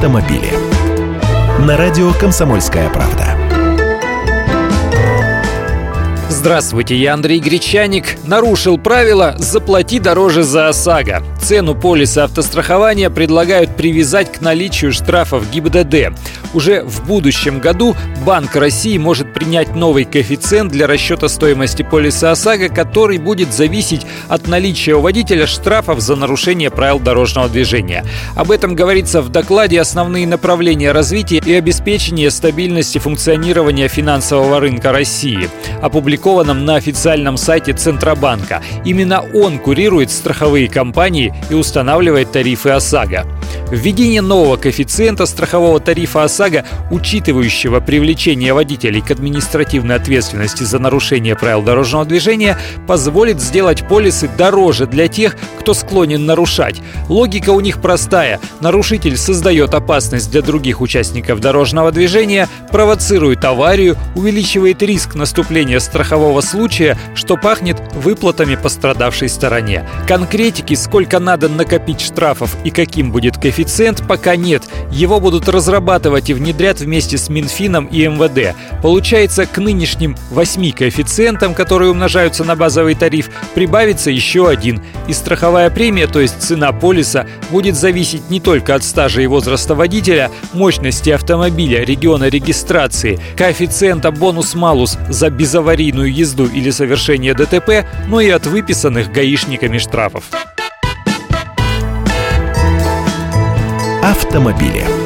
автомобили. На радио «Комсомольская правда». Здравствуйте, я Андрей Гречаник. Нарушил правила «Заплати дороже за ОСАГО». Цену полиса автострахования предлагают привязать к наличию штрафов ГИБДД. Уже в будущем году Банк России может принять новый коэффициент для расчета стоимости полиса ОСАГО, который будет зависеть от наличия у водителя штрафов за нарушение правил дорожного движения. Об этом говорится в докладе «Основные направления развития и обеспечения стабильности функционирования финансового рынка России», опубликованном на официальном сайте Центробанка. Именно он курирует страховые компании и устанавливает тарифы ОСАГО. Введение нового коэффициента страхового тарифа ОСАГО, учитывающего привлечение водителей к административной ответственности за нарушение правил дорожного движения, позволит сделать полисы дороже для тех, кто склонен нарушать. Логика у них простая. Нарушитель создает опасность для других участников дорожного движения, провоцирует аварию, увеличивает риск наступления страхового случая, что пахнет выплатами пострадавшей стороне. Конкретики, сколько надо накопить штрафов и каким будет коэффициент, коэффициент пока нет. Его будут разрабатывать и внедрят вместе с Минфином и МВД. Получается, к нынешним 8 коэффициентам, которые умножаются на базовый тариф, прибавится еще один. И страховая премия, то есть цена полиса, будет зависеть не только от стажа и возраста водителя, мощности автомобиля, региона регистрации, коэффициента бонус-малус за безаварийную езду или совершение ДТП, но и от выписанных гаишниками штрафов. Автомобили.